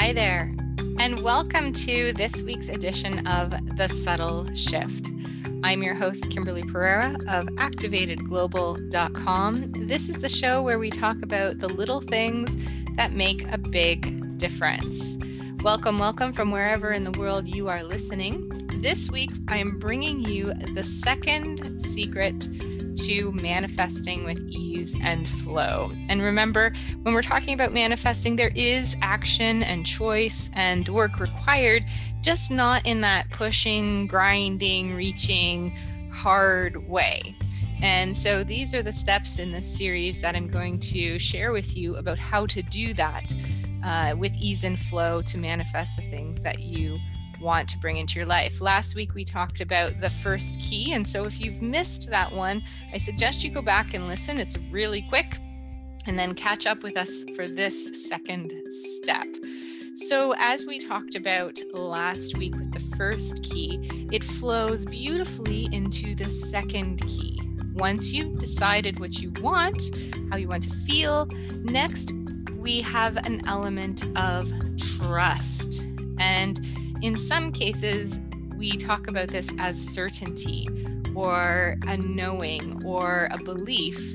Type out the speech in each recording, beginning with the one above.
Hi there, and welcome to this week's edition of The Subtle Shift. I'm your host, Kimberly Pereira of ActivatedGlobal.com. This is the show where we talk about the little things that make a big difference. Welcome, welcome from wherever in the world you are listening. This week, I am bringing you the second secret to manifesting with ease and flow. And remember, when we're talking about manifesting, there is action and choice and work required, just not in that pushing, grinding, reaching, hard way. And so these are the steps in this series that I'm going to share with you about how to do that uh, with ease and flow to manifest the things that you want to bring into your life. Last week we talked about the first key. And so if you've missed that one, I suggest you go back and listen. It's really quick and then catch up with us for this second step. So, as we talked about last week with the first key, it flows beautifully into the second key. Once you've decided what you want, how you want to feel, next we have an element of trust. And in some cases, we talk about this as certainty or a knowing or a belief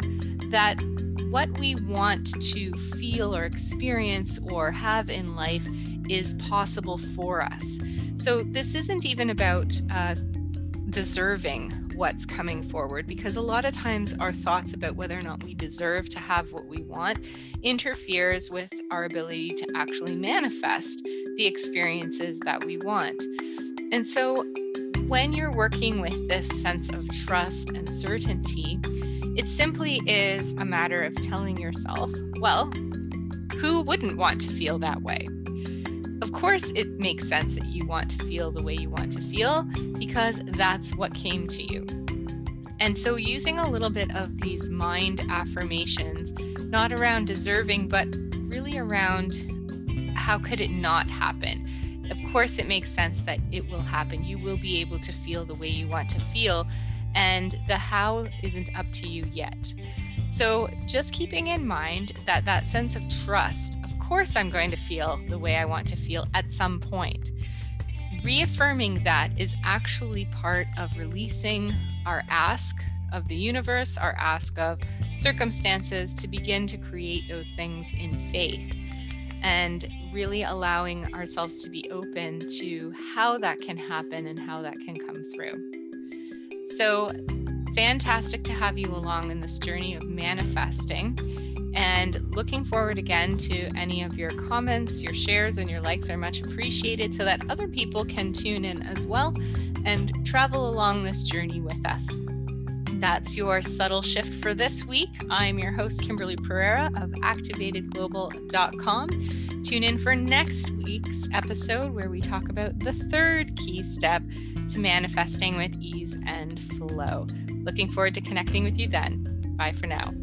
that what we want to feel or experience or have in life is possible for us. So, this isn't even about uh, deserving what's coming forward because a lot of times our thoughts about whether or not we deserve to have what we want interferes with our ability to actually manifest the experiences that we want. And so when you're working with this sense of trust and certainty, it simply is a matter of telling yourself, well, who wouldn't want to feel that way? Of course, it makes sense that you want to feel the way you want to feel because that's what came to you. And so, using a little bit of these mind affirmations, not around deserving, but really around how could it not happen? Of course, it makes sense that it will happen. You will be able to feel the way you want to feel, and the how isn't up to you yet. So, just keeping in mind that that sense of trust, of course, I'm going to feel the way I want to feel at some point. Reaffirming that is actually part of releasing our ask of the universe, our ask of circumstances to begin to create those things in faith and really allowing ourselves to be open to how that can happen and how that can come through. So, fantastic to have you along in this journey of manifesting. And looking forward again to any of your comments, your shares, and your likes are much appreciated so that other people can tune in as well and travel along this journey with us. That's your subtle shift for this week. I'm your host, Kimberly Pereira of ActivatedGlobal.com. Tune in for next week's episode where we talk about the third key step to manifesting with ease and flow. Looking forward to connecting with you then. Bye for now.